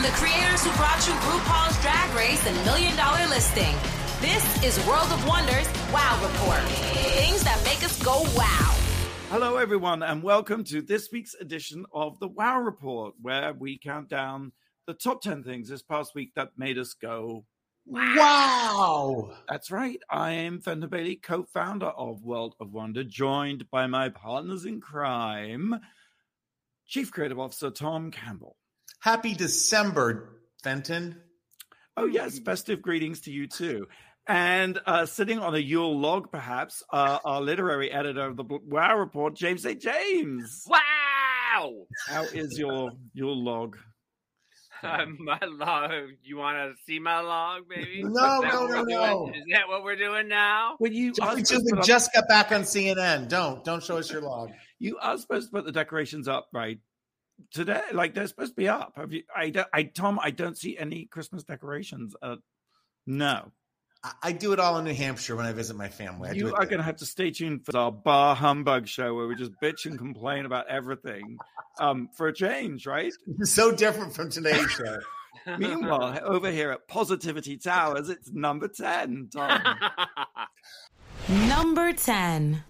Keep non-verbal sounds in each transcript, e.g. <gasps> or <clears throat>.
From the creators who brought you RuPaul's Drag Race and Million Dollar Listing, this is World of Wonders Wow Report. Things that make us go wow. Hello, everyone, and welcome to this week's edition of the Wow Report, where we count down the top 10 things this past week that made us go Wow. That's right. I am Fenton Bailey, co founder of World of Wonder, joined by my partners in crime, Chief Creative Officer Tom Campbell. Happy December, Fenton. Oh, yes. Festive greetings to you too. And uh, sitting on a Yule log, perhaps, uh, our literary editor of the Wow Report, James St. James. Wow! How is your Yule log? Uh, my log. You want to see my log, baby? No, no, no, no. doing? Is that what we're doing now? Well, you are, We just, to we put up- just got back on CNN. Don't don't show us your log. you are supposed to put the decorations up right today. Like they're supposed to be up. Have you? I, don't, I Tom, I don't see any Christmas decorations. Uh, no, I, I do it all in New Hampshire when I visit my family. I you it are going to have to stay tuned for our bar humbug show where we just bitch and complain about everything um, for a change, right? <laughs> so different from today's show. <laughs> Meanwhile, over here at Positivity Towers, it's number ten. Tom. <laughs> Number 10.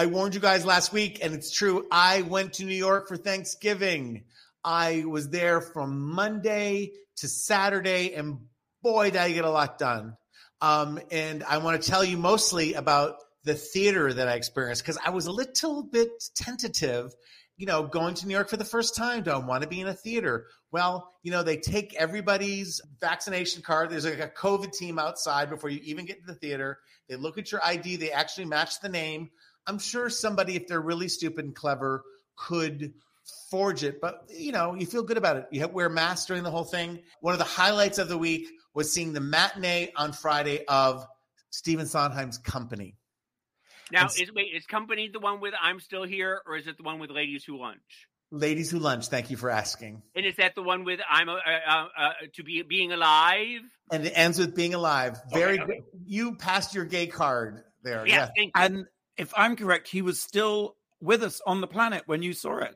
I warned you guys last week, and it's true. I went to New York for Thanksgiving. I was there from Monday to Saturday, and boy, did I get a lot done. Um, and I want to tell you mostly about the theater that I experienced because I was a little bit tentative, you know, going to New York for the first time. Do I want to be in a theater? Well, you know, they take everybody's vaccination card. There's like a COVID team outside before you even get to the theater. They look at your ID, they actually match the name. I'm sure somebody, if they're really stupid and clever, could forge it. But you know, you feel good about it. You have, wear masks during the whole thing. One of the highlights of the week was seeing the matinee on Friday of Stephen Sondheim's Company. now, It's- is wait, is company the one with "I'm still here" or is it the one with "Ladies Who Lunch"? Ladies Who Lunch. Thank you for asking. And is that the one with "I'm uh, uh, uh, to be being alive"? And it ends with being alive. Very Okay, okay. good. You passed your gay card there. Yeah, Yeah. thank you. and if I'm correct, he was still with us on the planet when you saw it.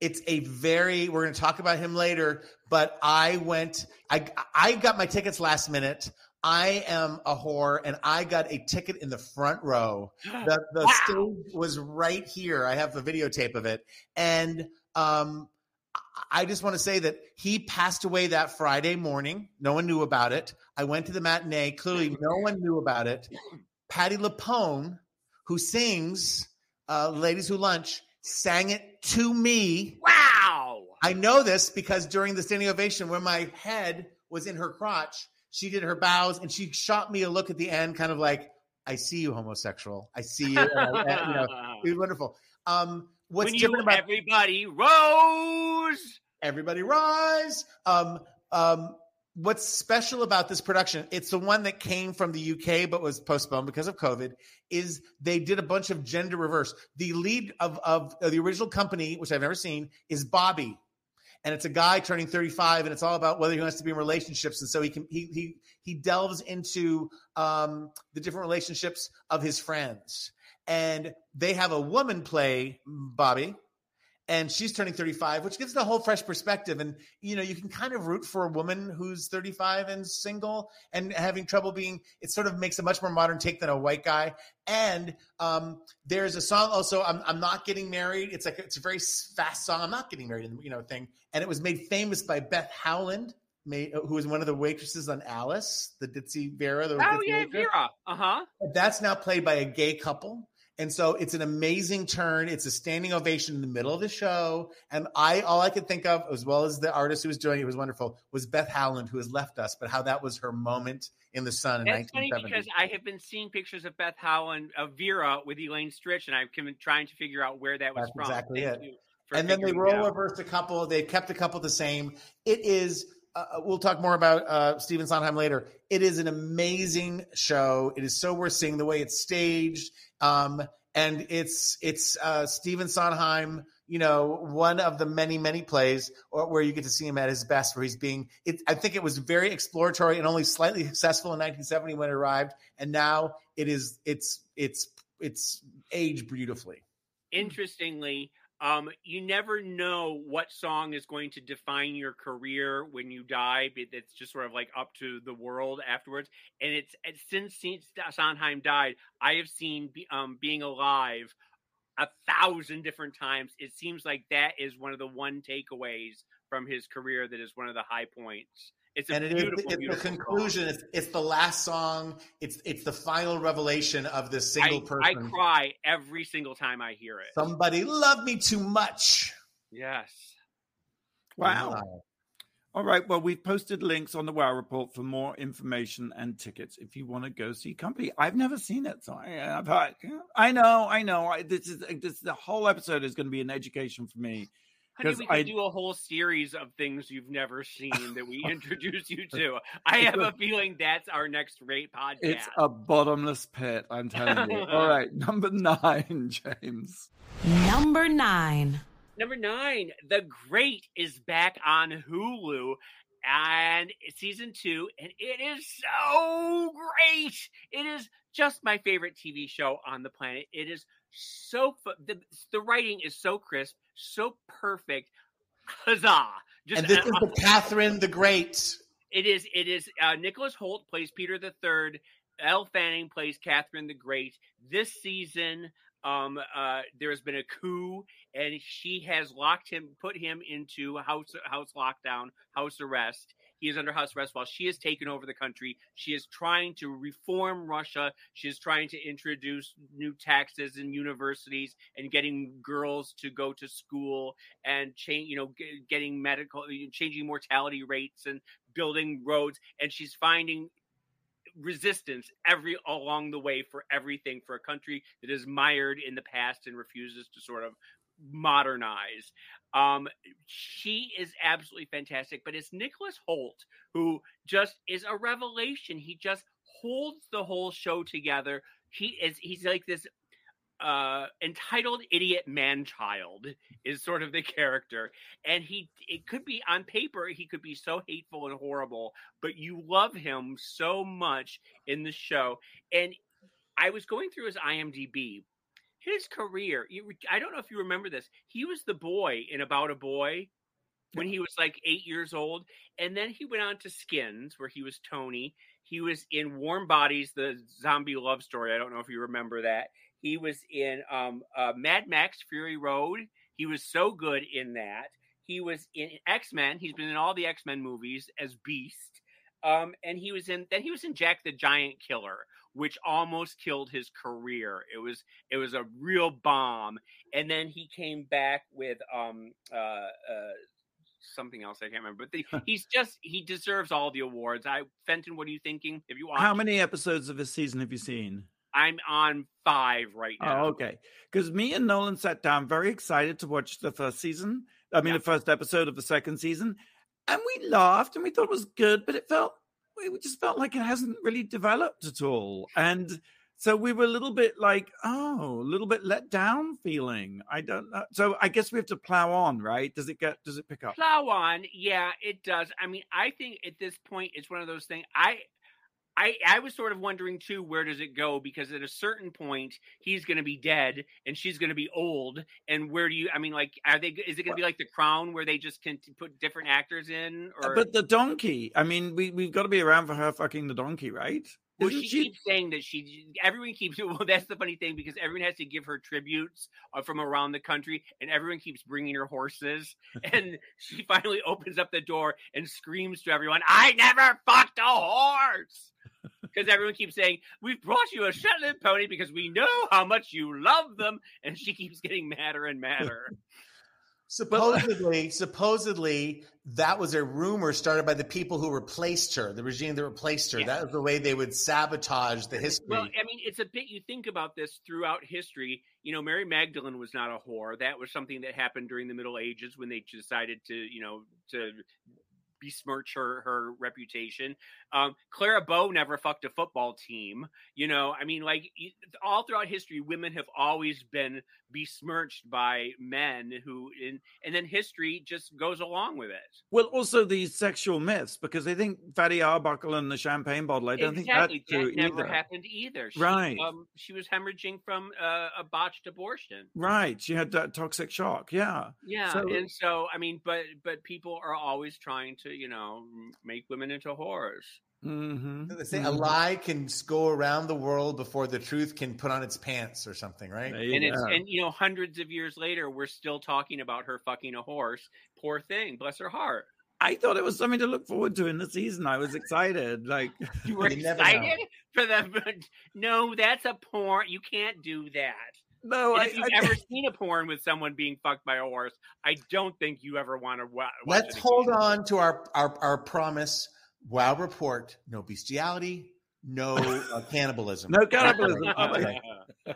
it's a very we're going to talk about him later but i went i i got my tickets last minute i am a whore and i got a ticket in the front row <gasps> the, the Wow. stage was right here i have the videotape of it and um I- I just want to say that he passed away that Friday morning. No one knew about it. I went to the matinee. Clearly, no one knew about it. Patti LuPone, who sings uh, "Ladies Who Lunch," sang it to me. Wow! I know this because during the standing ovation, when my head was in her crotch, she did her bows and she shot me a look at the end, kind of like, "I see you, homosexual. I see you." And and, you know, it was wonderful. Um, what's when you different about everybody rose. Everybody Rise? Um, um, what's special about this production? It's the one that came from the UK but was postponed because of COVID. Is they did a bunch of gender reverse. The lead of of, of the original company, which I've never seen, is Bobby. And it's a guy turning 35, and it's all about whether he wants to be in relationships. And so he can he he he delves into um, the different relationships of his friends. And they have a woman play Bobby, and she's turning 35 which gives the whole fresh perspective and you know you can kind of root for a woman who's 35 and single and having trouble being it sort of makes a much more modern take than a white guy and um, there's a song also I'm, I'm not getting married it's like it's a very fast song i'm not getting married you know thing and it was made famous by beth howland made, who was one of the waitresses on alice the ditzy vera the Oh ditzy yeah. Vera. Uh huh. That's now played by a gay couple. And so it's an amazing turn. It's a standing ovation in the middle of the show. And I all I could think of, as well as the artist who was doing it was wonderful, was Beth Howland, who has left us, but how that was her moment in the sun in That's funny because I have been seeing pictures of Beth Howland, of Vera with Elaine Stritch, and I've been trying to figure out where that was That's from. exactly Thank it. and then they role reversed a couple. They kept a couple the same. It is. Uh, we'll talk more about uh, Stephen Sondheim later. It is an amazing show. It is so worth seeing the way it's staged, um, and it's it's uh, Stephen Sondheim. You know, one of the many many plays where you get to see him at his best, where he's being. It, I think it was very exploratory and only slightly successful in 1970 when it arrived, and now it is. It's it's it's aged beautifully. Interestingly, um, you never know what song is going to define your career when you die. It's just sort of like up to the world afterwards. And it's, it's since, since Sondheim died, I have seen um, Being Alive a thousand different times. It seems like that is one of the one takeaways from his career that is one of the high points. It's and it is, it's the conclusion. It's, it's, the last song. It's it's the final revelation of this single I, person. I cry every single time I hear it. Somebody love me too much. Yes. Wow. wow. All right. Well, we've posted links on the Wow Report for more information and tickets if you want to go see Company. I've never seen it, so I, have heard. I know, I know. I, this is this the whole episode is going to be an education for me Honey, we could I, do a whole series of things you've never seen that we <laughs> introduce you to. I have a feeling that's our next rate podcast. It's a bottomless pit, I'm telling you. <laughs> All right, number nine, <laughs> James. Number nine. Number nine, The Great is back on Hulu and season two, and it is so great. It is just my favorite TV show on the planet. It is so the, the writing is so crisp, so perfect. Huzzah! Just, and this uh, is the Catherine the Great. It is. It is. Uh, Nicholas Hoult plays Peter the Third. Elle Fanning plays Catherine the Great. This season, um, uh, there has been a coup, and she has locked him, put him into house house lockdown, house arrest, he is under house arrest while she has taken over the country. She is trying to reform Russia. She is trying to introduce new taxes in universities and getting girls to go to school and change, you know, getting medical, changing mortality rates and building roads. And she's finding resistance every along the way for everything for a country that is mired in the past and refuses to sort of modernize. Um, she is absolutely fantastic, but it's Nicholas Hoult who just is a revelation. He just holds the whole show together. He is he's like this uh entitled idiot man child is sort of the <laughs> character and he it could be on paper he could be so hateful and horrible but you love him so much in the show and i was going through his imdb his career, I don't know if you remember this. He was the boy in About a Boy when he was like eight years old. And then he went on to Skins, where he was Tony. He was in Warm Bodies, the zombie love story. I don't know if you remember that. He was in um, uh, Mad Max Fury Road. He was so good in that. He was in X Men. He's been in all the X Men movies as Beast. Um, and he was in then he was in Jack the Giant Killer, which almost killed his career. It was it was a real bomb. And then he came back with um uh, uh something else I can't remember. But the, he's just he deserves all the awards. I Fenton, what are you thinking? Have you watched? How many episodes of this season have you seen? I'm on five right now. Oh, okay. Because me and Nolan sat down very excited to watch the first season. I mean, yeah. the first episode of the second season and we laughed and we thought it was good, but it felt we just felt like it hasn't really developed at all. And so we were a little bit like, oh, a little bit let down feeling. I don't know. So I guess we have to plow on, right? Does it get does it pick up? Plow on, yeah, it does. I mean, I think at this point it's one of those things. I I I was sort of wondering too, where does it go? Because at a certain point, he's going to be dead, and she's going to be old. And where do you? I mean, like, are they? Is it going to be like The Crown, where they just can put different actors in? Uh, or but the donkey. I mean, we we've got to be around for her fucking the donkey, right? Well, she, she, keeps saying that she. Everyone keeps. <laughs> Well, that's the funny thing because everyone has to give her tributes uh, from around the country, and everyone keeps bringing her horses. <laughs> and she finally opens up the door and screams to everyone, "I never fucked a horse!" Because everyone keeps saying we've brought you a Shetland pony because we know how much you love them, and she keeps getting madder and madder. <laughs> supposedly, supposedly that was a rumor started by the people who replaced her, the regime that replaced her. Yeah. That was the way they would sabotage the history. Well, I mean, it's a bit. You think about this throughout history. You know, Mary Magdalene was not a whore. That was something that happened during the Middle Ages when they decided to, you know, to besmirch her her reputation. Um, Clara Bow never fucked a football team. You know, I mean, like all throughout history, women have always been besmirched by men who, in, and then history just goes along with it. Well, also these sexual myths, because I think Fatty Arbuckle and the champagne bottle. I don't exactly. think that's true that never either. happened either. She, Right. Um, she was hemorrhaging from uh, a botched abortion. Right. She had that toxic shock. Yeah. Yeah, So- and so I mean, but but people are always trying to you know make women into whores. Mm-hmm. They say a lie can go around the world before the truth can put on its pants or something, right? There you And it's and you know hundreds of years later, we're still talking about her fucking a horse. Poor thing, bless her heart. I thought it was something to look forward to in the season. I was excited. Like, <laughs> You were You never excited for the <laughs> no, that's a porn. You can't do that. No, And I, if you've I- ever <laughs> seen a porn with someone being fucked by a horse, I don't think you ever want to wa- watch. Let's it hold on to our, our, our promise. Wow report, no bestiality, no uh, cannibalism. no cannibalism. Okay. <laughs>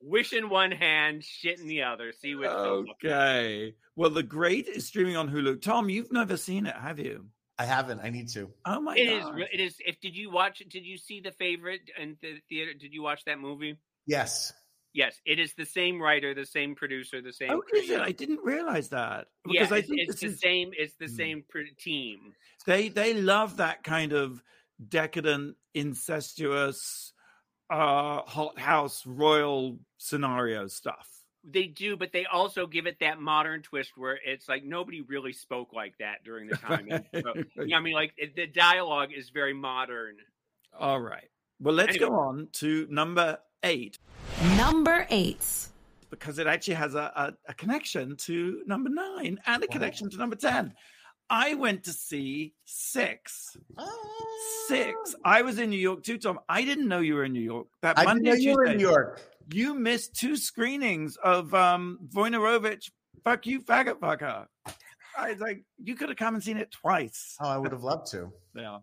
Wish in one hand, shit in the other. See which goes up. Okay. Well, The Great is streaming on Hulu. Tom, you've never seen it, have you? I haven't. I need to. Oh my It is. god! re- It is. If did you watch? It, did you see the favorite in the theater? Did you watch that movie? Yes. Yes, it is the same writer, the same producer, the same. Oh, is it? I didn't realize that Yeah, because I it's, think it's the is same. It's the Hmm. same pr- team. they they love that kind of decadent, incestuous, uh, hot house royal scenario stuff. They do, but they also give it that modern twist where it's like nobody really spoke like that during the time. So, <laughs> I mean, like it, the dialogue is very modern. All right. Well, let's Anyway. go on to number eight Number eight. because it actually has a, a, a connection to number nine and a connection to number 10. I went to see Six. Six. I was in New York too, Tom. I didn't know you were in New York. That I didn't Monday, know you were in New York. you missed two screenings of um Wojnarowicz, Fuck You, Faggot Fucker. I was like, you could have come and seen it twice. Oh, I would have loved to. Yeah.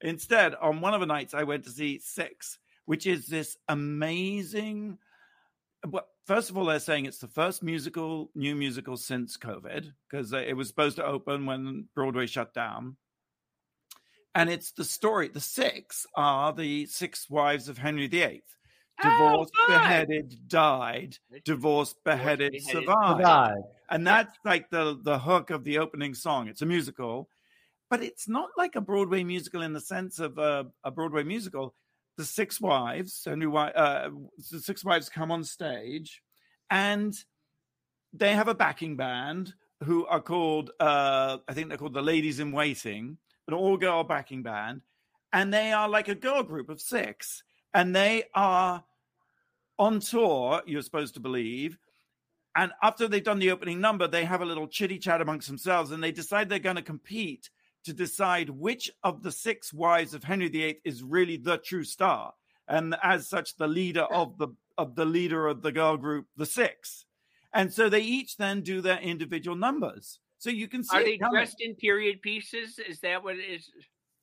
Instead, on one of the nights, I went to see Six, which is this amazing. Well, first of all, they're saying it's the first musical, new musical since COVID, because it was supposed to open when Broadway shut down. And it's the story. The six are the six wives of Henry VIII. Divorced, Oh, beheaded, died. Divorced, beheaded, beheaded, survived God. and that's like the the hook of the opening song. It's a musical, but it's not like a Broadway musical in the sense of a, a Broadway musical. The six wives, Henry, Wi- uh, the six wives come on stage, and they have a backing band who are called, uh, I think they're called the Ladies in Waiting, an all girl backing band, and they are like a girl group of six, and they are on tour. You're supposed to believe and after they've done the opening number, they have a little chitty chat amongst themselves and they decide they're going to compete to decide which of the six wives of Henry VIII is really the true star. And as such, the leader of the of the leader of the girl group, the six. And so they each then do their individual numbers. So you can see Are they dressed in period pieces? Is that what it is?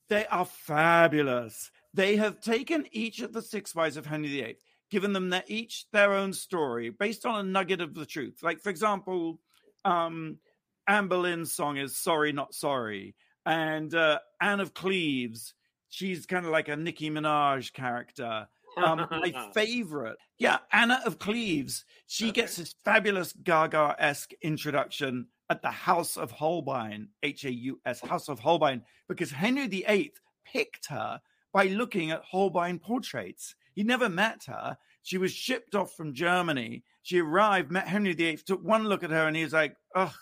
They are fabulous. They have taken each of the six wives of Henry VIII, given them their, each their own story based on a nugget of the truth. Like, for example, um, Anne Boleyn's song is "Sorry, Not Sorry," and uh, Anne of Cleves, she's kind of like a Nicki Minaj character. Um, my <laughs> favorite, yeah, Anna of Cleves. She gets this fabulous Gaga esque introduction at the House of Holbein, H A U S, House of Holbein, because Henry VIII picked her by looking at Holbein portraits. He never met her. She was shipped off from Germany. She arrived, met Henry VIII, took one look at her, and he was like, ugh,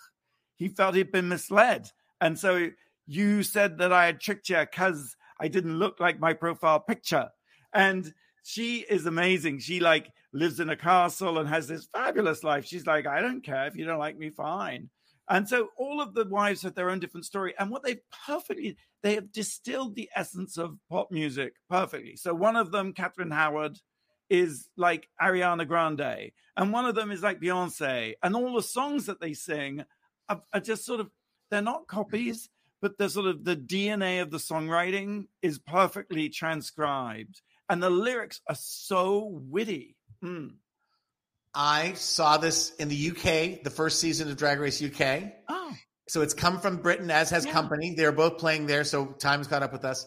he felt he'd been misled. And so you said that I had tricked you because I didn't look like my profile picture. And she is amazing. She like lives in a castle and has this fabulous life. She's like, I don't care if you don't like me, fine. And so all of the wives have their own different story. And what they've perfectly, they have distilled the essence of pop music perfectly. So one of them, Catherine Howard, is like Ariana Grande. And one of them is like Beyonce. And all the songs that they sing are, are just sort of, they're not copies, but the sort of the DNA of the songwriting is perfectly transcribed. And the lyrics are so witty. Mm. I saw this in the UK, the first season of Drag Race UK. Oh, So it's come from Britain, as has Yeah. company. They're both playing there, so time's caught up with us.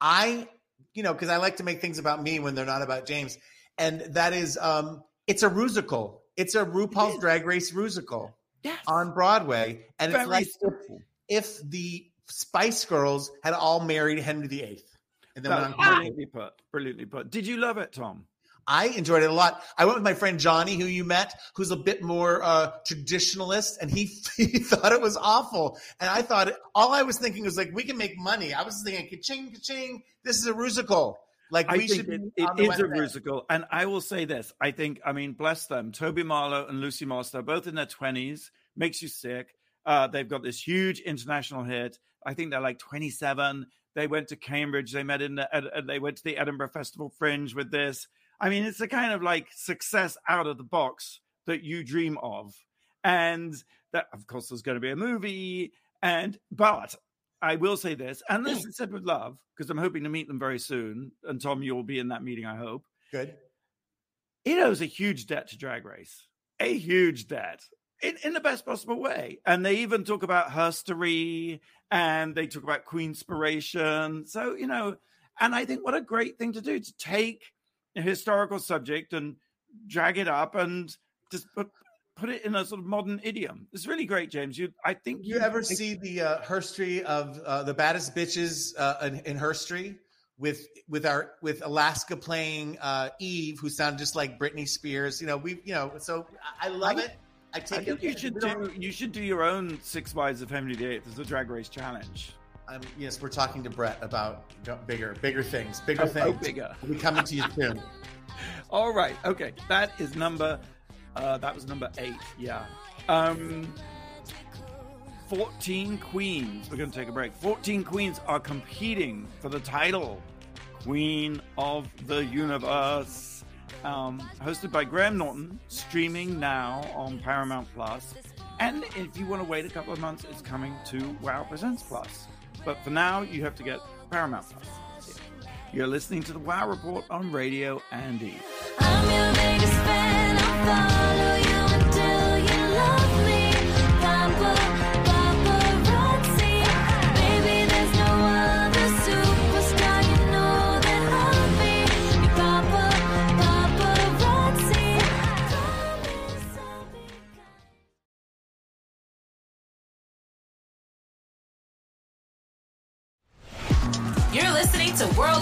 I, you know, because I like to make things about me when they're not about James, and that is, um, it's a musical. It's a RuPaul's is. Drag Race musical Yes. on Broadway, and Very it's like simple. If the Spice Girls had all married Henry VIII, and then That went on. brilliantly put. Brilliantly put. Did you love it, Tom? I enjoyed it a lot. I went with my friend Johnny, who you met, who's a bit more uh, traditionalist, and he, <laughs> he thought it was awful. And I thought it, all I was thinking was like, we can make money. I was thinking, ka-ching, ka-ching. This is a musical. Like I we should. it, it is a musical, and I will say this: I think, I mean, bless them, Toby Marlow and Lucy. They're both in their twenties. Makes you sick. Uh, they've got this huge international hit. I think they're like twenty-seven. They went to Cambridge. They met in the. Uh, They went to the Edinburgh Festival Fringe with this. I mean, it's the kind of like success out of the box that you dream of, and that, of course, there's going to be a movie. And but I will say this, and this is said with love, because I'm hoping to meet them very soon. And Tom, you'll be in that meeting, I hope. Good. It owes a huge debt to Drag Race, a huge debt in, in the best possible way. And they even talk about herstory and they talk about Queenspiration. So, you know, and I think what a great thing to do to take a historical subject and drag it up and just put put it in a sort of modern idiom. It's really great, James. You, I think You ever see the uh, herstory of uh, the baddest bitches uh, in, in herstory with with our with Alaska playing uh, Eve, who sounded just like Britney Spears? You know, we you know, so I I love I- it. I I think it. you should don't- you should do your own Six Wives of Henry VIII as a Drag Race challenge. Um, yes, we're talking to Brett about bigger, bigger things, bigger Oh, things. oh, bigger. We'll be coming to you soon. <laughs> All right. Okay. That is number uh that was number 8. Yeah. Um 14 queens. We're going to take a break. 14 queens are competing for the title Queen of the Universe. Um, hosted by Graham Norton, streaming now on Paramount Plus. And if you want to wait a couple of months, it's coming to Wow Presents Plus. But for now, you have to get Paramount Plus. You're listening to the Wow Report on Radio Andy.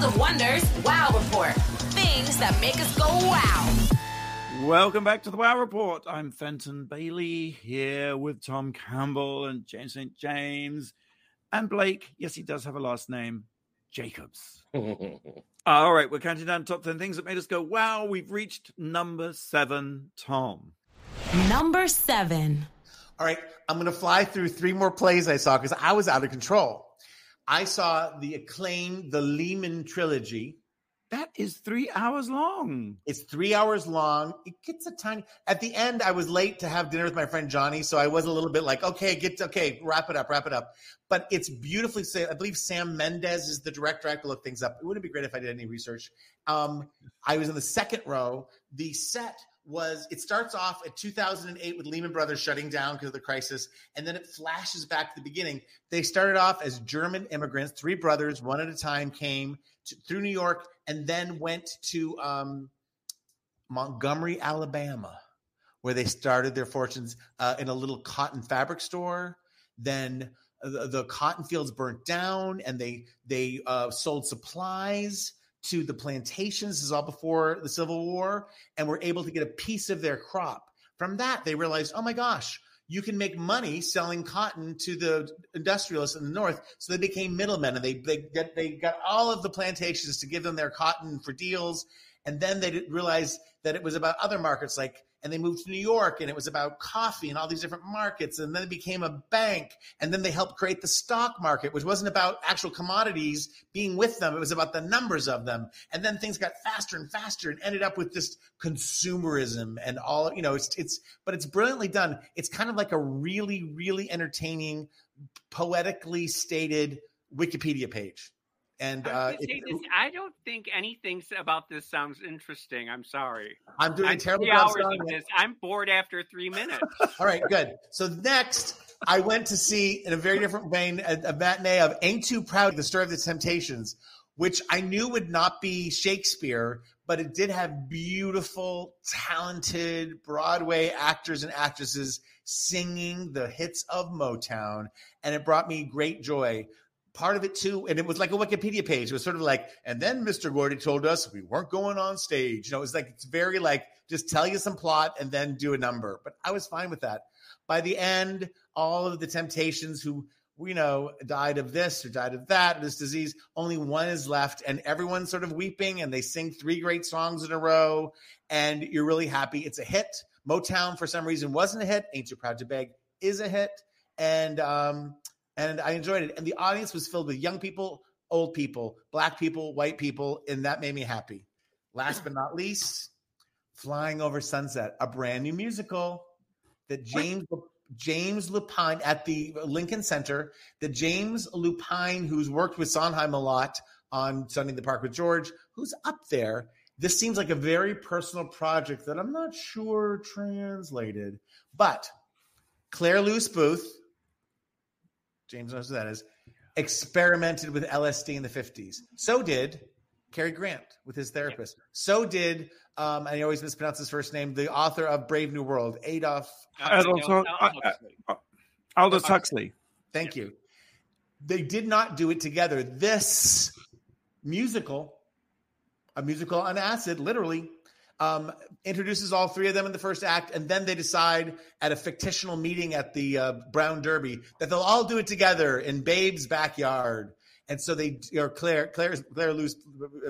Of Wonders Wow Report. Things that make us go wow. Welcome back to the Wow Report. I'm Fenton Bailey here with Tom Campbell and James St. James and Blake. Yes, he does have a last name, Jacobs. <laughs> All right, we're counting down top 10 things that made us go wow. We've reached number seven, Tom. Number seven. All right, I'm going to fly through three more plays I saw because I was out of control. I saw the acclaimed The Lehman Trilogy. That is three hours long. It's three hours long. It gets a tiny. At the end, I was late to have dinner with my friend Johnny, so I was a little bit like, okay, get okay, wrap it up, wrap it up. But it's beautifully. I believe Sam Mendes is the director. I have to look things up. It wouldn't be great if I did any research. Um, I was in the second row. The set was. It starts off at 2008 with Lehman Brothers shutting down because of the crisis, and then it flashes back to the beginning. They started off as German immigrants, three brothers, one at a time, came to, through New York, and then went to. Um, Montgomery, Alabama, where they started their fortunes uh, in a little cotton fabric store. Then the, the cotton fields burnt down, and they they uh, sold supplies to the plantations. This is all before the Civil War, and were able to get a piece of their crop. From that, they realized, oh my gosh, you can make money selling cotton to the industrialists in the north. So they became middlemen, and they they they got all of the plantations to give them their cotton for deals. And then they didn't that it was about other markets, like, and they moved to New York, and it was about coffee and all these different markets. And then it became a bank, and then they helped create the stock market, which wasn't about actual commodities being with them; it was about the numbers of them. And then things got faster and faster, and ended up with this consumerism and all. You know, it's it's, but it's brilliantly done. It's kind of like a really, really entertaining, poetically stated Wikipedia page. And I, uh, was gonna say it- this, I don't think anything about this sounds interesting. I'm sorry. I'm doing I'm terrible hours of this. I'm bored after three minutes. <laughs> All right, good. So next, I went to see in a very different vein a, a matinee of Ain't Too Proud, the story of the Temptations, which I knew would not be Shakespeare, but it did have beautiful, talented Broadway actors and actresses singing the hits of Motown, and it brought me great joy. Part of it too, and it was like a Wikipedia page. It was sort of like, and then Mr. Gordy told us we weren't going on stage. You know, it was like it's very like just tell you some plot and then do a number. But I was fine with that. By the end, all of the temptations who you know died of this or died of that, this disease, only one is left, and everyone's sort of weeping, and they sing three great songs in a row, and you're really happy. It's a hit. Motown, for some reason, wasn't a hit. Ain't Too Proud to Beg is a hit, and um, and I enjoyed it. And the audience was filled with young people, old people, black people, white people, and that made me happy. Last but not least, Flying Over Sunset, a brand new musical that James James Lapine at the Lincoln Center, that James Lapine, who's worked with Sondheim a lot on Sunday in the Park with George, who's up there. This seems like a very personal project that I'm not sure translated, but Claire Luce Booth, James knows who that is, experimented with LSD in the 50s. So did Cary Grant with his therapist. So did, um, and I always mispronounce his first name, the author of Brave New World, Adolf. Aldous, No, no, Huxley. Aldous Huxley. Thank you. They did not do it together. This musical, a musical on acid, literally, um, introduces all three of them in the first act, and then they decide at a fictional meeting at the uh, Brown Derby that they'll all do it together in Babe's backyard. And so they, or Claire, Claire's Claire Lou's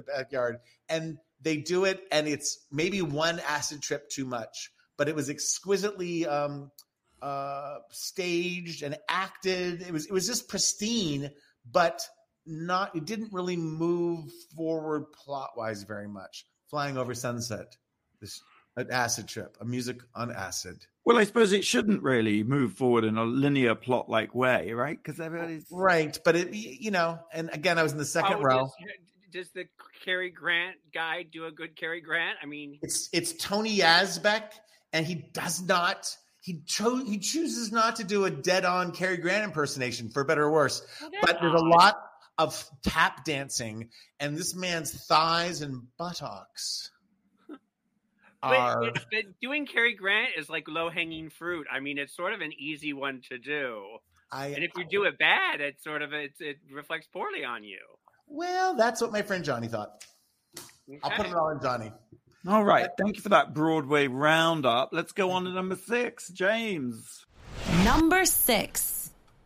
backyard, and they do it, and it's maybe one acid trip too much, but it was exquisitely um, uh, staged and acted. It was it was just pristine, but not. It didn't really move forward plot wise very much. Flying over sunset, this an acid trip, a music on acid. Well, I suppose it shouldn't really move forward in a linear plot like way, right? Because everybody's Right, but it you know, and again, I was in the second Oh, row. Does, does the Cary Grant guy do a good Cary Grant? I mean, It's it's Tony Yazbeck, and he does not. He chose. He chooses not to do a dead-on Cary Grant impersonation, for better or worse. well, But that's there's a lot of tap dancing, and this man's thighs and buttocks But, are. but, but doing Cary Grant is like low hanging fruit. I mean, it's sort of an easy one to do. I, And if you do it bad, it's sort of it, it reflects poorly on you. well, that's what my friend Johnny thought. I'll put it all in Johnny. all right. Thank you for that Broadway roundup. Let's go on to number six, James. Number six.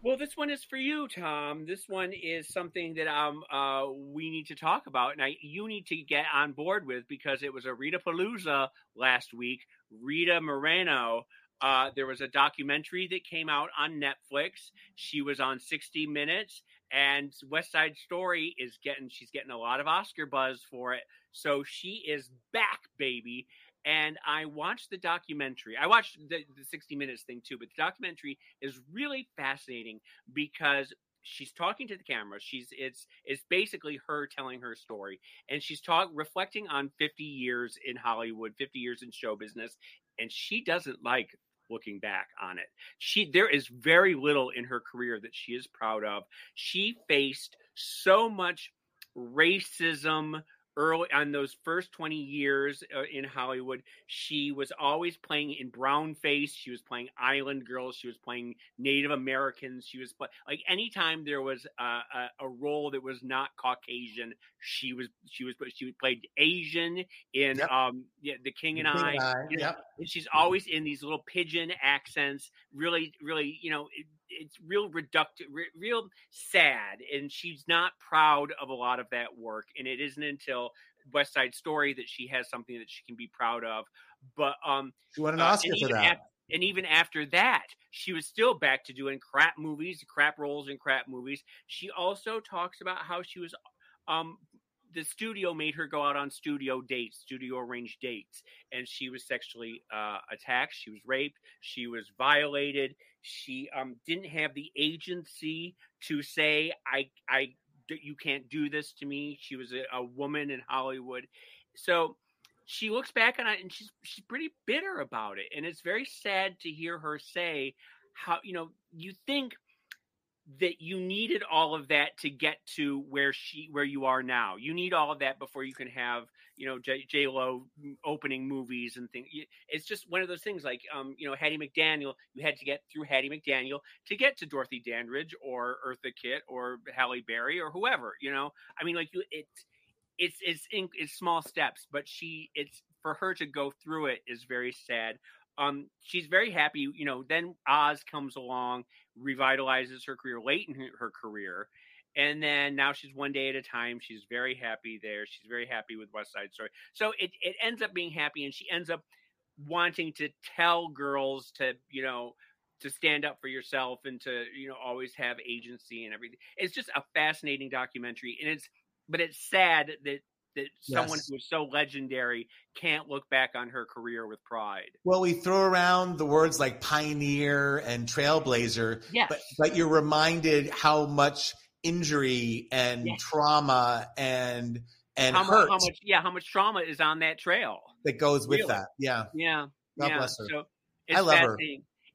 Well, this one is for you, Tom. This one is something that um uh we need to talk about, and I you need to get on board with because it was a Rita Palooza last week. Rita Moreno. Uh, there was a documentary that came out on Netflix. She was on 60 Minutes, and West Side Story is getting she's getting a lot of Oscar buzz for it. So she is back, baby. And I watched the documentary. I watched the, the 60 Minutes thing too, but the documentary is really fascinating because she's talking to the camera. She's it's it's basically her telling her story, and she's talk reflecting on 50 years in Hollywood, 50 years in show business, and she doesn't like looking back on it. She there is very little in her career that she is proud of. She faced so much racism early on those first 20 years uh, in Hollywood she was always playing in brown face she was playing island girls she was playing native americans she was play- like anytime there was a, a, a role that was not caucasian she was she was but she played asian in Yep. um yeah, the king and King i and I, yep. she's always in these little pigeon accents really really you know it, it's real reductive re- real sad and she's not proud of a lot of that work and it isn't until west side story that she has something that she can be proud of but um She won an uh, Oscar and for that. af- and even after that, she was still back to doing crap movies, crap roles in crap movies. She also talks about how she was, um, the studio made her go out on studio dates, studio arranged dates, and she was sexually uh, attacked. She was raped. She was violated. She um, didn't have the agency to say, "I, I, you can't do this to me." She was a, a woman in Hollywood, so she looks back on it and she's she's pretty bitter about it and it's very sad to hear her say how you know you think that you needed all of that to get to where she where you are now. You need all of that before you can have you know J, J- Lo opening movies and things. It's just one of those things like um you know Hattie McDaniel. You had to get through Hattie McDaniel to get to Dorothy Dandridge or Eartha Kitt or Halle Berry or whoever. You know, I mean like you it's it's it's in it's small steps, but she it's for her to go through it is very sad. Um, she's very happy. You know, then Oz comes along, revitalizes her career late in her career, and then now she's one day at a time. She's very happy there. She's very happy with West Side Story. So it it ends up being happy, and she ends up wanting to tell girls to you know to stand up for yourself and to you know always have agency and everything. It's just a fascinating documentary, and it's but it's sad that that someone Yes. who is so legendary can't look back on her career with pride. Well, we throw around the words like pioneer and trailblazer, Yes. but but you're reminded how much injury and Yes. trauma and and how, hurt how much yeah, how much trauma is on that trail. that goes with Really? that. Yeah. Yeah. God yeah. bless her. So I it's love her.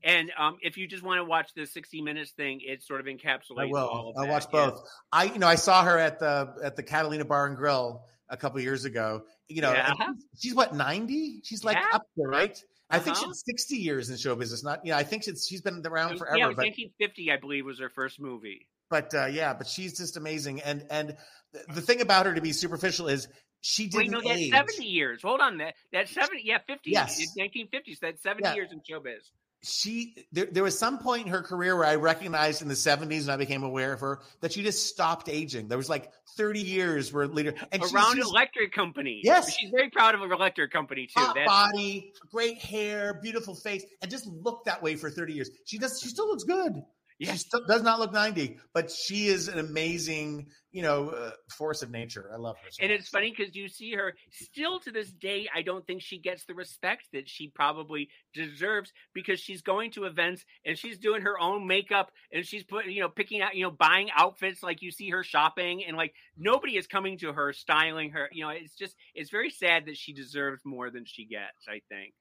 And um, if you just want to watch the 60 minutes thing, it sort of encapsulates I will. I'll that. watch Yeah. both. I, you know, I saw her at the at the Catalina Bar and Grill a couple years ago. You know, Yeah. she's, what ninety? She's like Yeah. up there, right? I think Uh-huh. she's sixty years in show business. Not, you know, I think she's she's been around forever. yeah, but 1950, I believe, was her first movie. But uh, yeah, but she's just amazing. And and the, the thing about her to be superficial is she didn't Wait, no, that's age. 70 years. Hold on, that that's 70. Yeah, 50. Yes. 1950s. That's 70 Yeah. years in showbiz. She there, there was some point in her career where I recognized in the seventies and I became aware of her that she just stopped aging. There was like thirty years where later and Around just- Electric Company. Yes. She's very proud of her Electric Company, too. hot That's, body, great hair, beautiful face, and just looked that way for 30 years. She does she still looks good. She still does not look 90, but she is an amazing, you know, uh, force of nature. I love her. so and much. it's funny because you see her still to this day. I don't think she gets the respect that she probably deserves because she's going to events and she's doing her own makeup and she's putting, you know, picking out, you know, buying outfits like you see her shopping and like nobody is coming to her, styling her. You know, it's just, it's very sad that she deserves more than she gets, I think.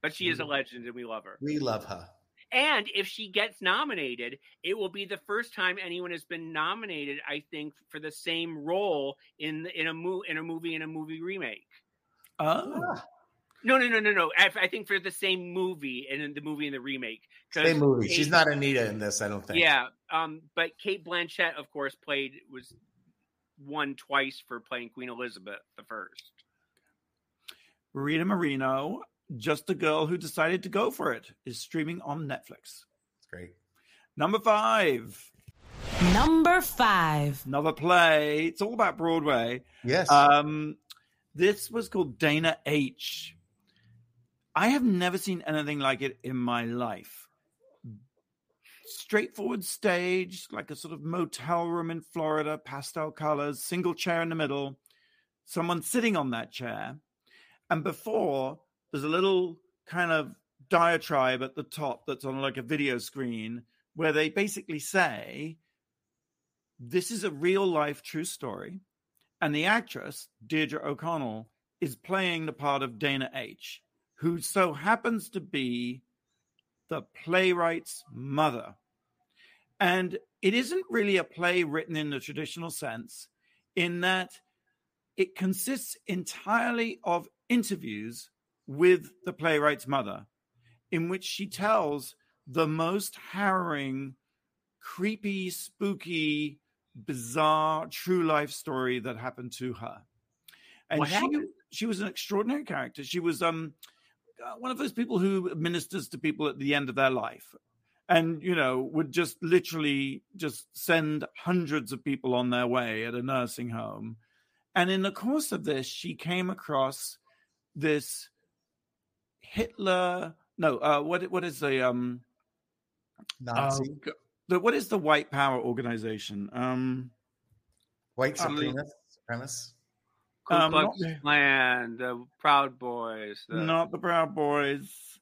But she is a Mhm. legend and we love her. We love her. And if she gets nominated, it will be the first time anyone has been nominated, I think, for the same role in in a mo- in a movie in a movie remake. Oh, No, no, no, no, no. I, I think for the same movie and in the movie and the remake. same movie. Kate- She's not Anita in this, I don't think. Yeah, um, but Cate Blanchett, of course, played was won twice for playing Queen Elizabeth the first. Rita Moreno, just a girl who decided to go for it, is streaming on Netflix. It's great. Number five, Number five. another play. It's all about Broadway. Yes. Um, this was called Dana H. I have never seen anything like it in my life. Straightforward stage, like a sort of motel room in Florida, pastel colors, single chair in the middle, someone sitting on that chair. And before, there's a little kind of diatribe at the top that's on like a video screen where they basically say, This is a real life true story. And the actress, Deirdre O'Connell, is playing the part of Dana H., who so happens to be the playwright's mother. And it isn't really a play written in the traditional sense, in that it consists entirely of interviews with the playwright's mother, in which she tells the most harrowing, creepy, spooky, bizarre true life story that happened to her. And What she happened? she was an extraordinary character. She was um uh, one of those people who ministers to people at the end of their life and you know would just literally just send hundreds of people on their way at a nursing home and in the course of this she came across this hitler no uh what what is the um Nazi. uh, the what is the white power organization um White supremacists. supremacist. supremacist. Ku Um, Klux Klan, the Proud Boys, the not the proud boys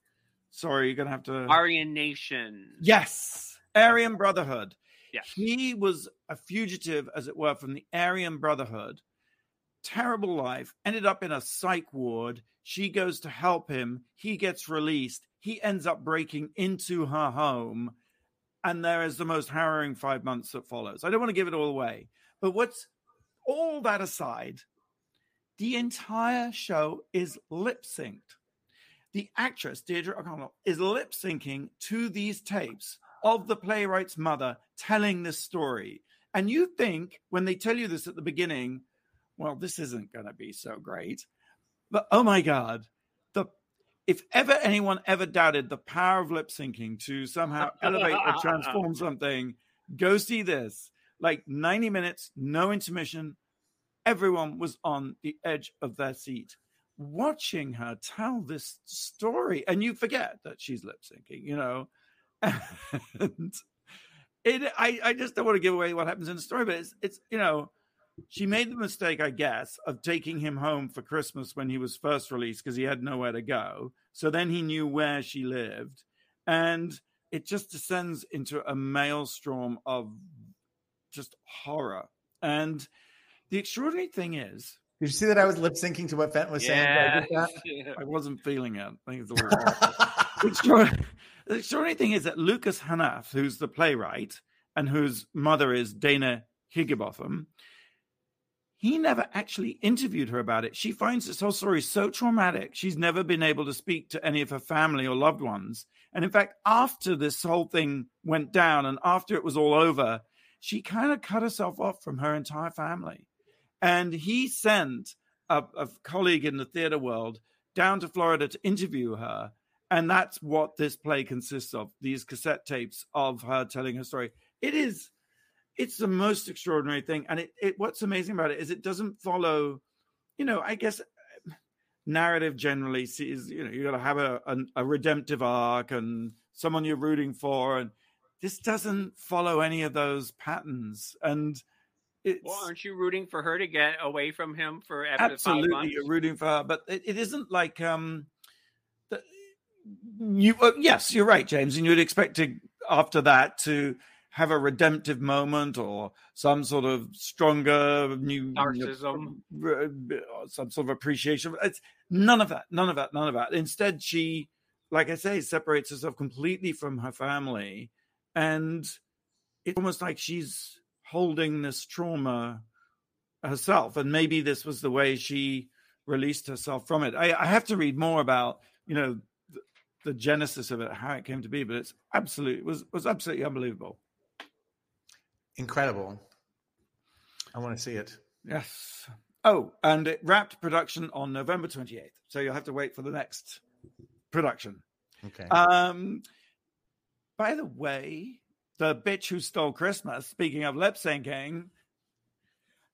sorry you're gonna have to Aryan Nation. Yes, Aryan Brotherhood. Yeah. He was a fugitive, as it were, from the Aryan Brotherhood. Terrible life. Ended up in a psych ward. She goes to help him. He gets released. he ends up breaking into her home, and there is the most harrowing five months that follows. I don't want to give it all away, but what's all that aside, the entire show is lip synced. The actress, Deirdre O'Connell, is lip syncing to these tapes of the playwright's mother telling this story. And you think when they tell you this at the beginning, well, this isn't going to be so great. But oh my God, the if ever anyone ever doubted the power of lip syncing to somehow elevate or transform <laughs> something, go see this. Like 90 minutes, no intermission. Everyone was on the edge of their seat watching her tell this story. And you forget that she's lip syncing, you know. <laughs> And it I, I just don't want to give away what happens in the story, but it's it's you know, she made the mistake, I guess, of taking him home for Christmas when he was first released because he had nowhere to go. So then he knew where she lived. And it just descends into a maelstrom of just horror. And the extraordinary thing is, Did you see that I was lip syncing to what Fenton was saying? I Yeah. that? <laughs> I wasn't feeling it. I think it's a little the, extraordinary, thing is that Lucas Hnath, who's the playwright and whose mother is Dana Higginbotham, he never actually interviewed her about it. She finds this whole story so traumatic. She's never been able to speak to any of her family or loved ones. And in fact, after this whole thing went down and after it was all over, she kind of cut herself off from her entire family. And he sent a, a colleague in the theater world down to Florida to interview her. And that's what this play consists of these cassette tapes of her telling her story. It is, it's the most extraordinary thing. And it, it what's amazing about it is it doesn't follow, you know, I guess narrative generally sees, you know, you got to have a, a, a redemptive arc and someone you're rooting for. And this doesn't follow any of those patterns. And it's, Well, aren't you rooting for her to get away from him for after five absolutely months? you're rooting for her but it, it isn't like um the, you uh, yes you're right james and you'd expect to after that to have a redemptive moment or some sort of stronger new Narcissism. some sort of appreciation. It's none of that none of that none of that. Instead she like i say separates herself completely from her family and it's almost like she's holding this trauma herself and maybe this was the way she released herself from it. I, I have to read more about you know the, the genesis of it how it came to be but it's absolutely it was was absolutely unbelievable Incredible. I want to see it. yes oh and it wrapped production on november 28th so you'll have to wait for the next production Okay. um by the way the bitch who stole christmas speaking of lip syncing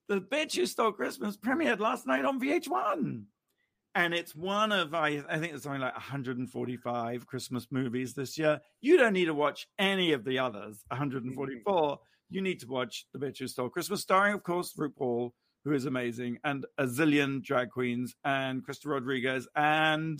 the bitch who stole christmas premiered last night on vh1 and it's one of I, I think it's something like 145 Christmas movies this year. You don't need to watch any of the others, 144. You need to watch The Bitch Who Stole Christmas, starring, of course, RuPaul, who is amazing, and a zillion drag queens, and Krysta Rodriguez, and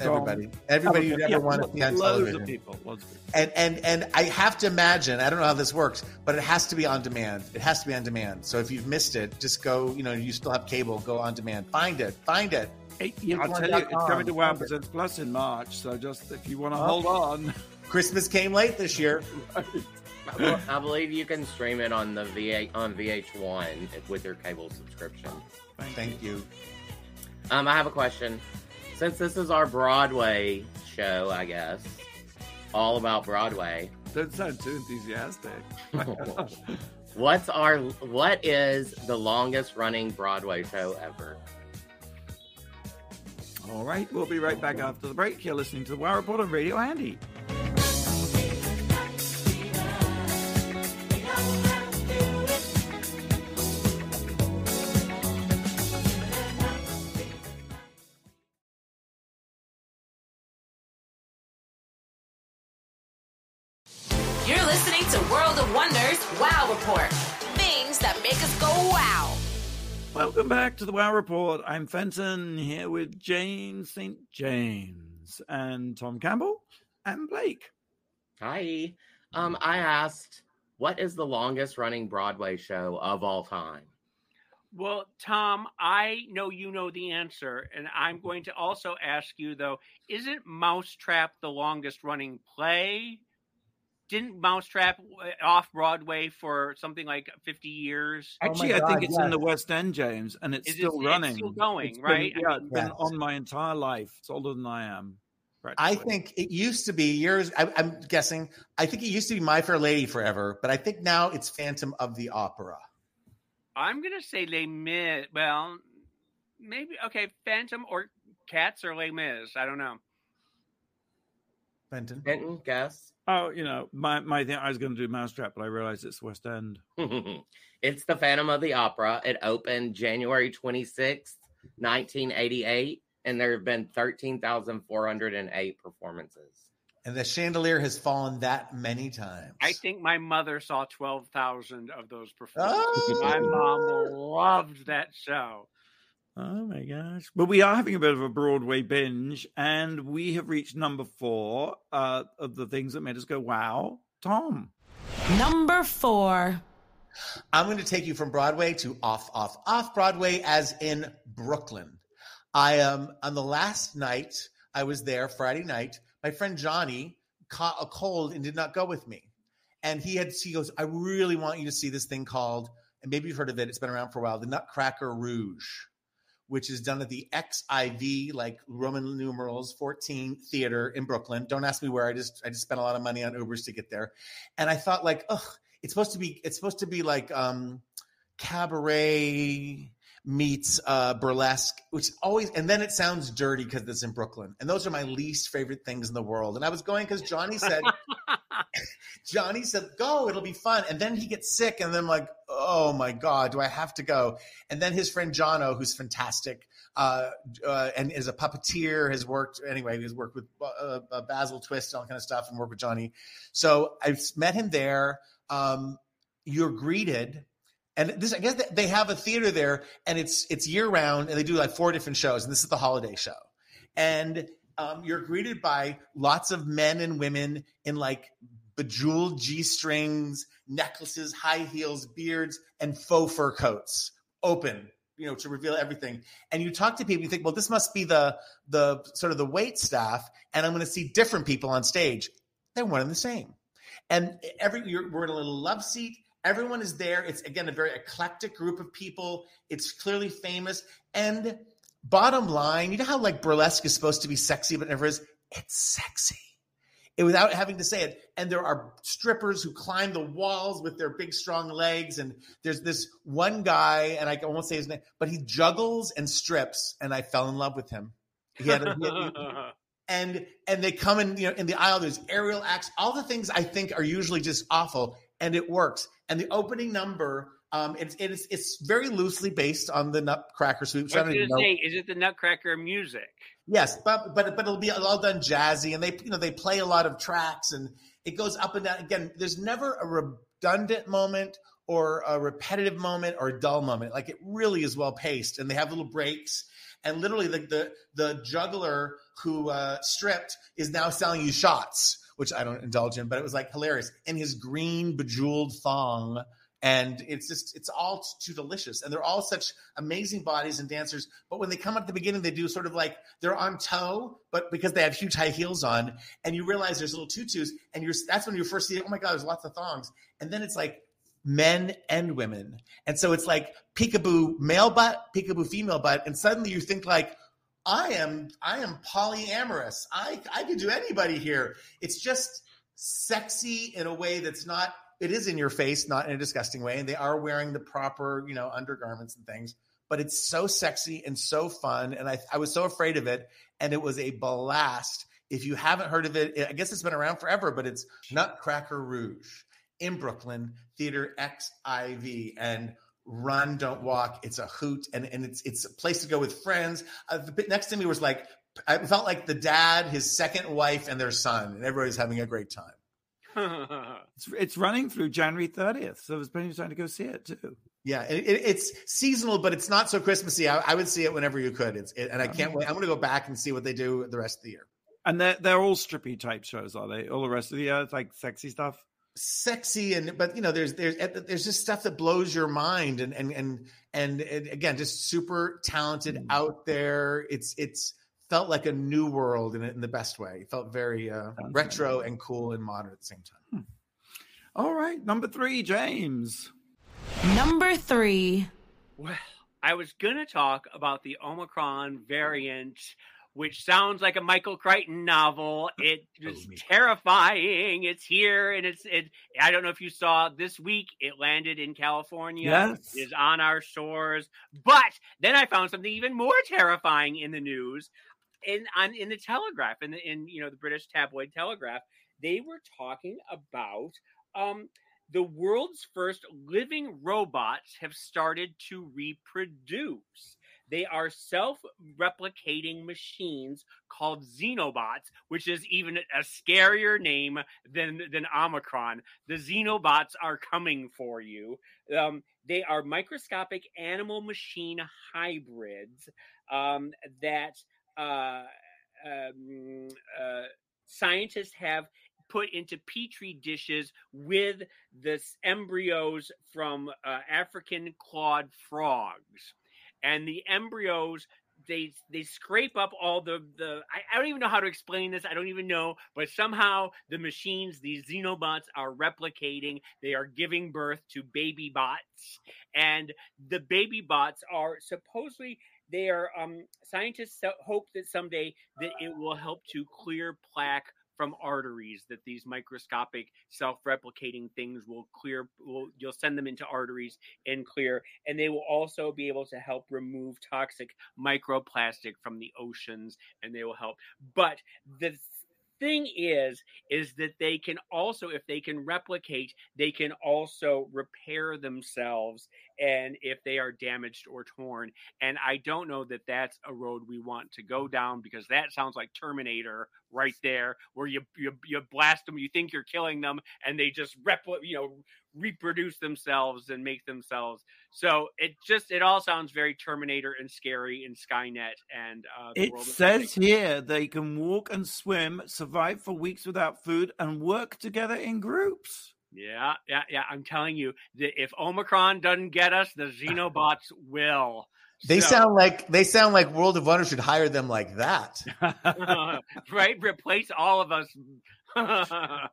everybody, everybody you'd ever Yeah, want to see on television. of people, loads of people. And and and I have to imagine. I don't know how this works, but it has to be on demand. It has to be on demand. So if you've missed it, just go. You know, you still have cable. Go on demand. Find it. Find it. Hey, I'll tell you, it's coming to VH1.com. Wow Presents Plus in March. So just if you want to Oh. hold on, <laughs> Christmas came late this year. I believe you can stream it on the VH on VH1 with your cable subscription. Thank you. Um, I have a question. Since this is our Broadway show, I guess, all about Broadway. don't sound too enthusiastic. <laughs> What's our what is the longest running Broadway show ever? All right, we'll be right back after the break. You're listening to the Wow Report on Radio Andy. Welcome back to the Wow Report. I'm Fenton here with James St. James and Tom Campbell and Blake. Hi. Um, I asked, what is the longest running Broadway show of all time? Well, Tom, I know you know the answer, and I'm going to also ask you though: Isn't Mousetrap the longest running play? Didn't Mousetrap uh, off Broadway for something like 50 years? Oh my Actually, I think it's in the West End, James, and it's Is it- still it's running. still going, It's been- right? Yeah, mean- it's been on my entire life. It's older than I am. I think it used to be years. I, I'm guessing. I think it used to be My Fair Lady forever, but I think now it's Phantom of the Opera. I'm gonna say Les Mis. Well, maybe okay, Phantom or Cats or Les Mis. I don't know. Fenton. Fenton, guess. Oh, you know, my my thing. I was going to do Mousetrap, but I realized it's West End. <laughs> it's the Phantom of the Opera. It opened January 26th, 1988, and there have been 13,408 performances. And the chandelier has fallen that many times. I think my mother saw 12,000 of those performances. Oh. My mom loved that show. Oh my gosh! But we are having a bit of a Broadway binge, and we have reached number four uh, of the things that made us go wow. Tom, Number four. I'm going to take you from Broadway to off, off, off Broadway, as in Brooklyn. I um on the last night I was there, Friday night. My friend Johnny caught a cold and did not go with me, and he had he goes, I really want you to see this thing called, and maybe you've heard of it. It's been around for a while, the Nutcracker Rouge, which is done at the XIV, like Roman numerals 14 theater in Brooklyn. Don't ask me where. I just I just spent a lot of money on Ubers to get there, and I thought like, ugh, it's supposed to be it's supposed to be like um cabaret meets uh burlesque which always and then it sounds dirty because it's in brooklyn and those are my least favorite things in the world and i was going because johnny said johnny said go it'll be fun. And then he gets sick and then I'm like oh my god do i have to go? And then his friend jono who's fantastic uh, uh and is a puppeteer has worked anyway he's worked with uh, uh, basil twist and all kind of stuff and worked with johnny. So i met him there um you're greeted and this i guess they have a theater there and it's it's year round and they do like four different shows and this is the holiday show. And um, you're greeted by lots of men and women in like bejeweled g-strings necklaces high heels beards and faux fur coats open you know to reveal everything. And you talk to people you think well this must be the the sort of the wait staff and i'm going to see different people on stage. They're one and the same. And every we're in a little love seat. Everyone is there. It's again a very eclectic group of people. It's clearly famous. And bottom line you know how like burlesque is supposed to be sexy but never is? It's sexy without having to say it and there are strippers who climb the walls with their big strong legs and there's this one guy and i won't say his name but he juggles and strips and i fell in love with him. He had, a, he had- <laughs> and and they come in you know in the aisle there's aerial acts all the things i think are usually just awful and it works. And the opening number um it's it's, it's very loosely based on the nutcracker suite I was going to say, is it the Nutcracker music? Yes but but but it'll be all done jazzy and they you know they play a lot of tracks and it goes up and down. Again there's never a redundant moment or a repetitive moment or a dull moment. Like it really is well paced and they have little breaks. And literally the the, the juggler who uh, stripped is now selling you shots which i don't indulge in but it was like hilarious. In his green bejeweled thong and it's just it's all too delicious. And they're all such amazing bodies and dancers. But when they come at the beginning they do sort of like they're on toe but because they have huge high heels on. And you realize there's little tutus and you're that's when you first see oh my god there's lots of thongs. And then it's like men and women. And so it's like peekaboo male butt peekaboo female butt. And suddenly you think like i am i am polyamorous. I i could do anybody here. It's just sexy in a way that's not it is in your face, not in a disgusting way. And they are wearing the proper, you know, undergarments and things. But it's so sexy and so fun. And I, I was so afraid of it. And it was a blast. If you haven't heard of it, I guess it's been around forever, but it's Nutcracker Rouge in Brooklyn, Theater XIV. And run, don't walk. It's a hoot. And, and it's, it's a place to go with friends. Uh, the bit next to me was like, I felt like the dad, his second wife, and their son. And everybody's having a great time. <laughs> it's, it's running through January 30th, so there's plenty of time to go see it too. Yeah, it, it, it's seasonal, but it's not so Christmassy. I, I would see it whenever you could. It's it, and I can't wait. I'm going to go back and see what they do the rest of the year. And they're they're all strippy type shows, are they? All the rest of the year, it's like sexy stuff. sexy and but you know there's there's there's just stuff that blows your mind and and and and, and again just super talented Mm. out there it's it's felt like a new world in, in the best way it felt very uh, retro nice. and cool and modern at the same time All right, number three, James. Number three. Well, I was gonna talk about the Omicron variant, which sounds like a Michael Crichton novel. <laughs> It is Totally. terrifying. It's here, and it's it. I don't know if you saw this week. It landed in California. Yes. It is on our shores. But then I found something even more terrifying in the news, in on in the Telegraph, in the in you know the British tabloid Telegraph. They were talking about um the world's first living robots have started to reproduce. They are self replicating machines called Xenobots, which is even a scarier name than, than Omicron. The Xenobots are coming for you. Um, they are microscopic animal machine hybrids um, that uh, um, uh, scientists have put into petri dishes with the embryos from uh, African clawed frogs, and the embryos they they scrape up all the the I, I don't even know how to explain this. I don't even know, but somehow the machines, these xenobots, are replicating. They are giving birth to baby bots, and the baby bots are supposedly they are um scientists hope that someday that it will help to clear plaque from arteries that these microscopic self-replicating things will clear will you'll send them into arteries and clear and they will also be able to help remove toxic microplastic from the oceans and they will help. But the thing is is that they can also if they can replicate they can also repair themselves and if they are damaged or torn and i don't know that that's a road we want to go down because that sounds like terminator right there where you you, you blast them you think you're killing them and they just repli- you know reproduce themselves and make themselves so it just it all sounds very terminator and scary and skynet and uh the It world of says here they can walk and swim, survive for weeks without food, and work together in groups. Yeah, yeah, yeah. I'm telling you that if Omicron doesn't get us, the Xenobots <laughs> will. they So- sound like they sound like world of wonder should hire them like that <laughs> right. Replace all of us. <laughs>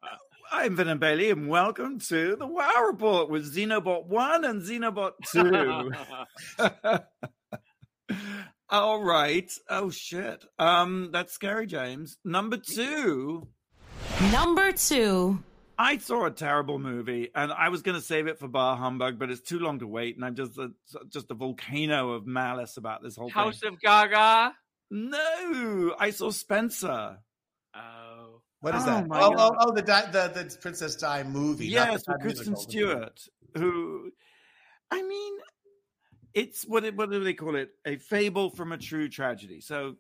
I'm Fenton Bailey, and welcome to the Wow Report with Xenobot 1 and Xenobot 2. <laughs> All right. Oh, shit. Um, That's scary, James. Number two. Number two. I saw a terrible movie, and I was going to save it for Bar Humbug, but it's too long to wait, and I'm just a, just a volcano of malice about this whole House thing. of Gaga. No, I saw Spencer. What is Oh that my oh, oh oh the, Di- the the princess di movie Yes, with Kristen musical. Stewart, who, I mean, it's what it, what do they call it? A fable from a true tragedy. So,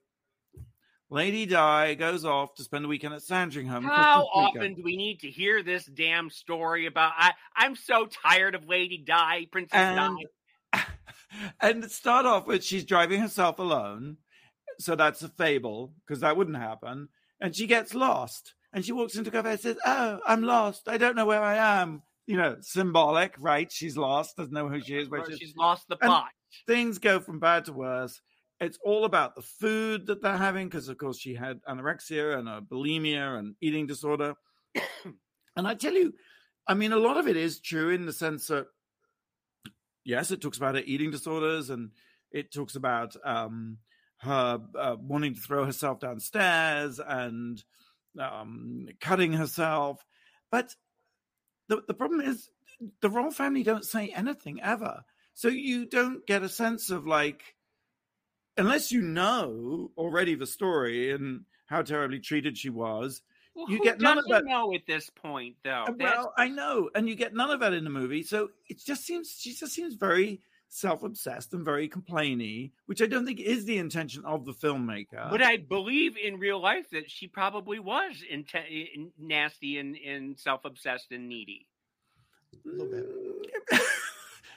Lady Di goes off to spend a weekend at Sandringham. how often do we need to hear this damn story about? I I'm so tired of Lady Di, Princess And Di. <laughs> and start off with she's driving herself alone, so that's a fable because that wouldn't happen. And she gets lost, and she walks into a cafe and says, "Oh, I'm lost. I don't know where I am." You know, symbolic, right? She's lost, doesn't know who she is. Where Or she is. She's lost the plot. things go from bad to worse. It's all about the food that they're having because, of course, she had anorexia and a bulimia and eating disorder. <clears throat> and I tell you, I mean, a lot of it is true in the sense that, yes, it talks about her eating disorders and it talks about um, her uh, wanting to throw herself downstairs and um, cutting herself. But the, the problem is, the royal family don't say anything ever. So you don't get a sense of like, unless you know already the story and how terribly treated she was. Well, you get none of that- know at this point, though. Uh, That's Well, I know, and you get none of that in the movie. So it just seems she just seems very self-obsessed and very complainy, which I don't think is the intention of the filmmaker. But I believe in real life that she probably was inte- in- nasty and, and self obsessed and needy. A little bit.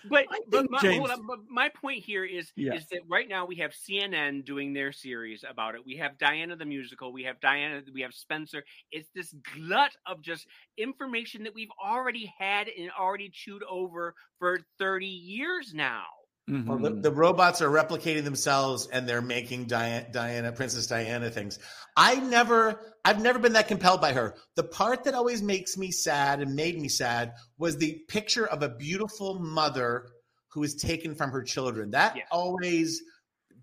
But, but, my, James- on, but my point here is Yeah. is that right now we have CNN doing their series about it. We have Diana the musical. We have Diana. We have Spencer. It's this glut of just information that we've already had and already chewed over for thirty years now. Well, mm-hmm. the, the robots are replicating themselves and they're making Diana, Diana, Princess Diana things. I never, I've never been that compelled by her. The part that always makes me sad and made me sad was the picture of a beautiful mother who is taken from her children. That Yes. always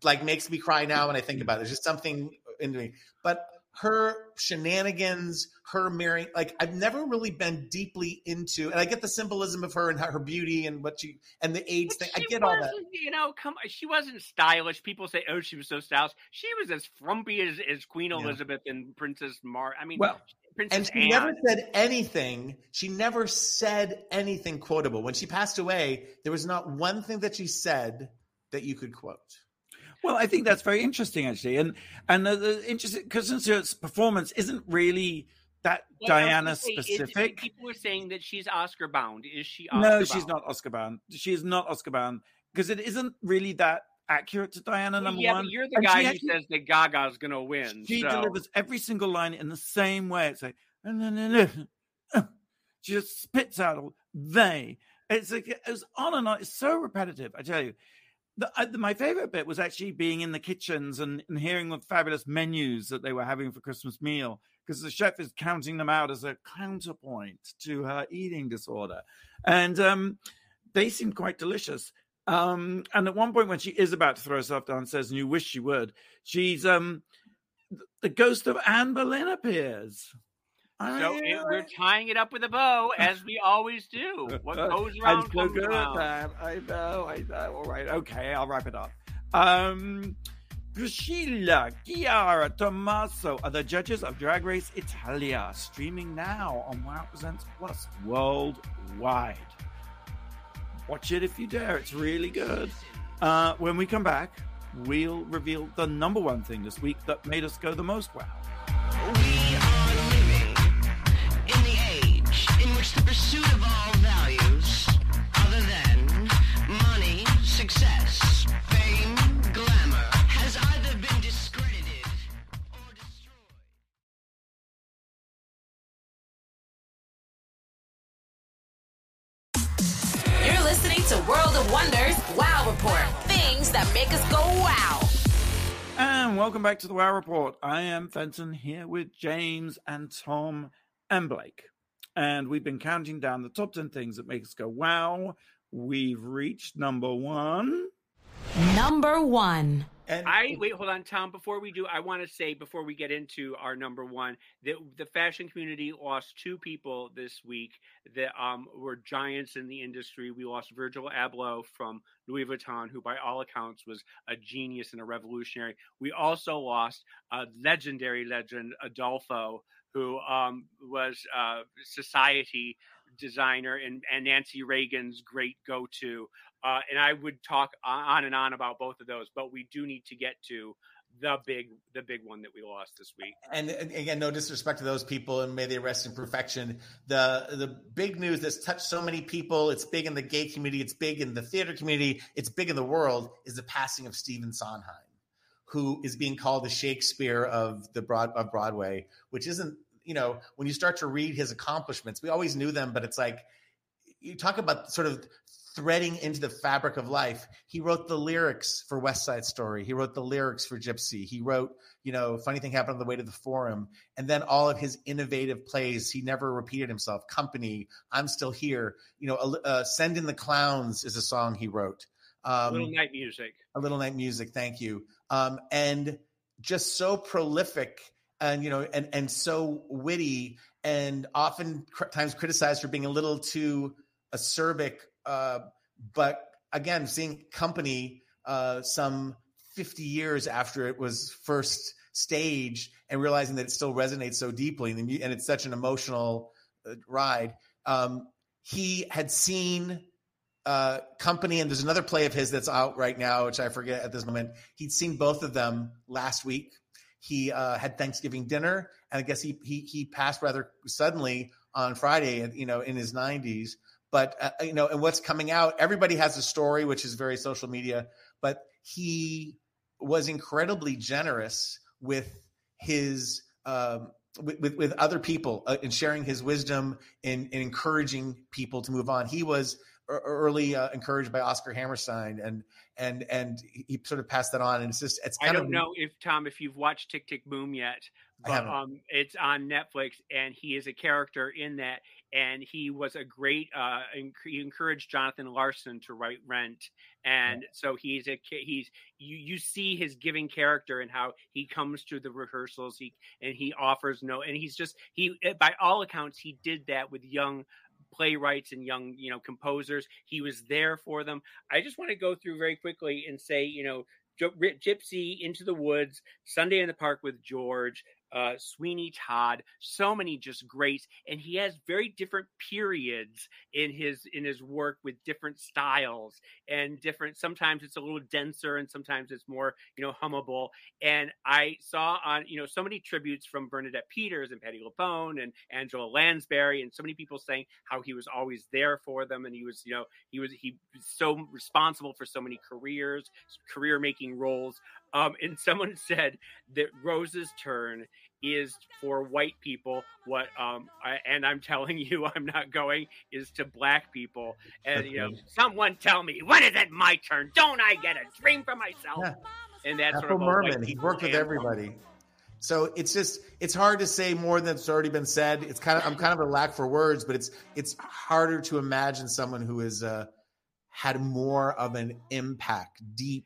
like makes me cry now when I think about it. There's just something in me. But her shenanigans, her marrying, like I've never really been deeply into, and I get the symbolism of her and her, her beauty and what she and the age But thing. I get all that. You know, come. She wasn't stylish. People say, "Oh, she was so stylish." She was as frumpy as, as Queen Yeah. Elizabeth and Princess Mar. I mean, Well, Princess and she Anne. never said anything. She never said anything quotable. When she passed away, there was not one thing that she said that you could quote. Well, I think that's very interesting, actually, and and the, the interesting because Stewart's performance isn't really that Well, Diana say, is- specific. people were saying that she's Oscar bound. Is she? Oscar No, bound? she's not Oscar bound. She is not Oscar bound because it isn't really that accurate to Diana. Number yeah, one, you're the And guy who actually- says that Gaga's going to win. She so. delivers every single line in the same way. It's like "No, no, no, no." she just spits out all they. It's like it's on and on. It's so repetitive. I tell you. The, the, my favorite bit was actually being in the kitchens and, and hearing the fabulous menus that they were having for Christmas meal because the chef is counting them out as a counterpoint to her eating disorder, and um, they seem quite delicious. Um, and at one point, when she is about to throw herself downstairs, and you wish she would, she's um, th- the ghost of Anne Boleyn appears. I So it, we're tying it up with a bow, as we always do. <laughs> What goes I'm around so comes good at around. that. I know, I know. All right, okay, I'll wrap it up. Um, Priscilla, Chiara, Tommaso are the judges of Drag Race Italia, streaming now on Wow Presents Plus worldwide. Watch it if you dare. It's really good. Uh, when we come back, we'll reveal the number one thing this week that made us go the most wow. Pursuit of all values, other than money, success, fame, glamour, has either been discredited or destroyed. You're listening to World of Wonders Wow Report. Things that make us go wow. And welcome back to the Wow Report. I am Fenton here with James and Tom and Blake. And we've been counting down the top 10 things that make us go wow. We've reached number one. Number one. And I wait, hold on, Tom. Before we do, I want to say before we get into our number one that the fashion community lost two people this week that um, were giants in the industry. We lost Virgil Abloh from Louis Vuitton, who by all accounts was a genius and a revolutionary. We also lost a legendary legend, Adolfo, who um, was uh, society designer and, and Nancy Reagan's great go-to. Uh, and I would talk on and on about both of those, but we do need to get to the big, the big one that we lost this week. and and again, no disrespect to those people, and may they rest in perfection. The the big news that's touched so many people. It's big in the gay community. It's big in the theater community. It's big in the world. Is the passing of Stephen Sondheim, who is being called the Shakespeare of the broad of Broadway, which isn't. You know, when you start to read his accomplishments, we always knew them, but it's like you talk about sort of threading into the fabric of life. He wrote the lyrics for West Side Story. He wrote the lyrics for Gypsy. He wrote, you know, Funny Thing Happened on the Way to the Forum. And then all of his innovative plays, he never repeated himself. Company, I'm Still Here. You know, uh, Send in the Clowns is a song he wrote. Um, Little night music. a little night music thank you um and just so prolific and you know and and so witty and often cr- times criticized for being a little too acerbic uh but again seeing company uh some 50 years after it was first staged and realizing that it still resonates so deeply and, and it's such an emotional uh, ride um he had seen uh, company, and there's another play of his that's out right now, which I forget at this moment. He'd seen both of them last week. He uh, had Thanksgiving dinner, and I guess he he he passed rather suddenly on Friday, you know, in his 90s. but uh, you know, and what's coming out, everybody has a story, which is very social media. But he was incredibly generous with his um, with, with with other people uh, in sharing his wisdom and, and encouraging people to move on. He was early uh, encouraged by Oscar Hammerstein, and and and he sort of passed that on. And it's just it's kind of I don't of know if Tom, if you've watched Tick Tick Boom yet, but um, it's on Netflix, and he is a character in that, and he was a great. Uh, he encouraged Jonathan Larson to write Rent, and so he's a he's you you see his giving character and how he comes to the rehearsals, he and he offers no, and he's just he eh, by all accounts he did that with young playwrights and young you know composers. He was there for them. I just want to go through very quickly and say you know Gypsy, Into the Woods, Sunday in the Park with George, uh, Sweeney Todd, so many just greats, and he has very different periods in his in his work with different styles and different. Sometimes it's a little denser, and sometimes it's more you know hummable. And I saw on you know so many tributes from Bernadette Peters and Patti LuPone and Angela Lansbury, and so many people saying how he was always there for them, and he was you know he was he was so responsible for so many careers, career making roles. Um, and someone <laughs> said that Rose's turn is for white people what um I, and i'm telling you <laughs> i'm not going is to black people and you know <laughs> someone tell me when is it my turn don't i get a dream for myself Yeah. and that's sort Ethel of Merman. He worked with everybody. So it's just it's hard to say more than it's already been said. It's kind of I'm kind of a lack for words, but it's it's harder to imagine someone who has uh, had more of an impact, deep,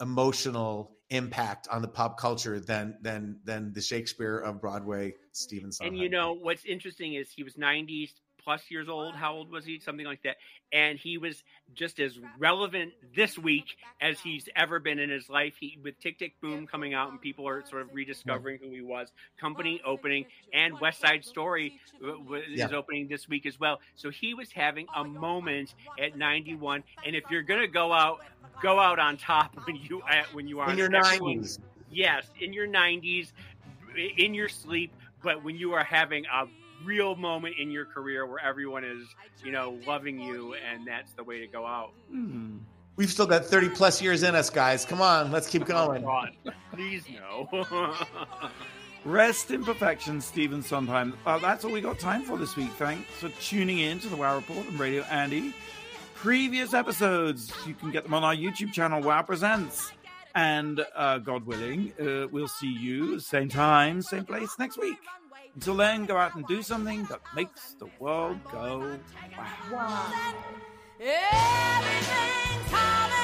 emotional impact on the pop culture than than than the Shakespeare of Broadway, Stephen Sondheim. And you know what's interesting is he was 90 plus years old. How old was he? Something like that. And he was just as relevant this week as he's ever been in his life. He with Tick Tick Boom coming out and people are sort of rediscovering who he was. Company opening and West Side Story w- w- Yeah. is opening this week as well. So he was having a moment at 91. And if you're gonna go out, go out on top <laughs> when you uh, when you are in your nineties. yes, in your 90s, in your sleep, but when you are having a real moment in your career where everyone is, you know, loving you, and that's the way to go out. Hmm. We've still got 30 plus years in us, guys. Come on, let's keep going. God, please no. <laughs> Rest in perfection, Stephen Sondheim. Well, that's all we got time for this week. Thanks for tuning in to the Wow Report on Radio Andy. Previous episodes, you can get them on our YouTube channel, Wow Presents. And uh, God willing, uh, we'll see you same time, same place next week. Until then, go out and do something that makes the world go wow. wow.